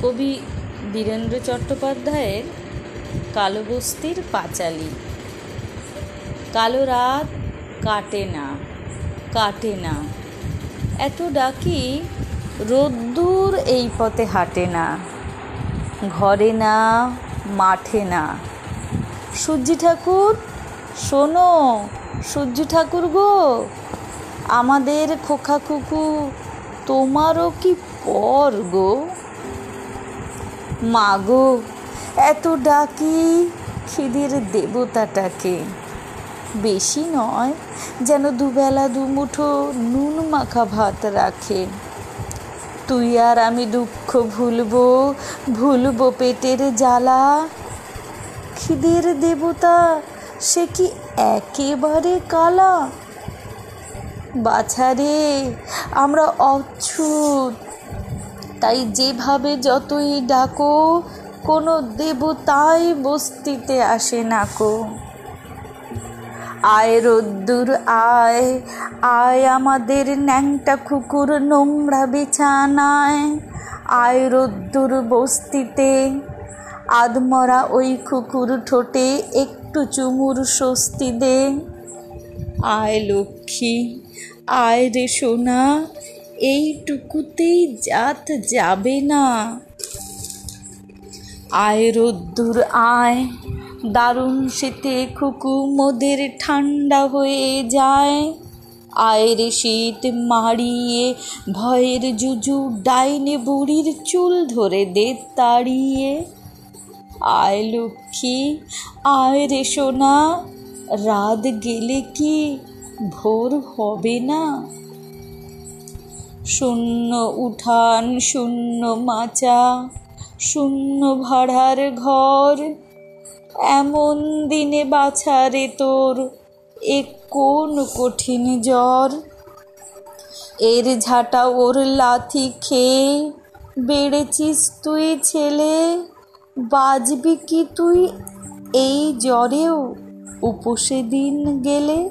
কবি বীরেন্দ্র চট্টোপাধ্যায়ের কালো বস্তির পাঁচালী। কালো রাত কাটে না কাটে না। এত ডাকি রোদ্দুর এই পথে হাঁটে না, ঘরে না, মাঠে না। সূর্যি ঠাকুর, শোনো, সূর্যি ঠাকুর গো, আমাদের খোকা খুকু, তোমারও কি পর গো? মা গো এত ডাকি খিদের দেবতাটাকে। বেশি নয় যেন দুবেলা দুমুঠো নুন মাখা ভাত রাখে। তুই আর আমি দুঃখ ভুলবো ভুলবো পেটের জ্বালা। খিদের দেবতা, সে কি একেবারে কালা? বাছারে আমরা অচ্ছুত। তাই যেভাবে যতই ডাকো, কোনো দেবতাই বস্তিতে আসে না কো। আয় রোদ্দুর, আয় আয় আমাদের ন্যাংটা কুকুর নোংরা বিছানায়। আয় রোদ্দুর বস্তিতে আদমরা ওই কুকুর ঠোঁটে একটু চুমুর স্বস্তি দে। আয় লক্ষ্মী, আয় রে সোনা এইটুকুতেই জাত যাবে না। আয় রোদ্দুর আয়, দারুণ শীতে খুকু মোদের ঠান্ডা হয়ে যায়। আয়ের শীত মারিয়ে ভয়ের জুজু ডাইনে বুড়ির চুল ধরে দে তাড়িয়ে। আয় লক্ষ্মী, আয় রে সোনা, রাত গেলে কি ভোর হবে না? শূন্য উঠান, শূন্য মাচা, শূন্য ভাড়ার ঘর। এমন দিনে বাছারে তোর এ কোন কঠিন জ্বর? এর ঝাঁটা ওর লাথি খেয়ে বেড়েছিস তুই ছেলে, বাজবি কি তুই এই জ্বরেও উপসে দিন গেলে?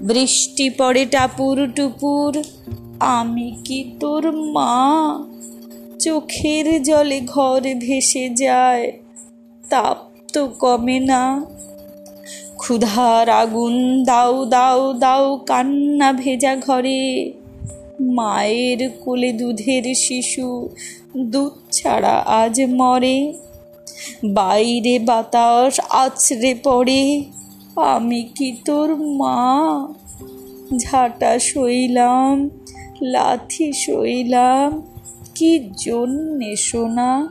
বৃষ্টি পড়ে টাপুর টুপুর আমি কি তোর মা? চোখের জলে ঘর ভেসে যায়, তাপ তো কমে না। ক্ষুধার আগুন দাও দাও দাও কান্না ভেজা ঘরে। মায়ের কোলে দুধের শিশু, দুধ ছাড়া আজ মরে। বাইরে বাতাস আছড়ে পড়ে, আমি কি তোর মা? ঝাঁটা সইলাম লাথি সইলাম। কি জন্যে সোনা?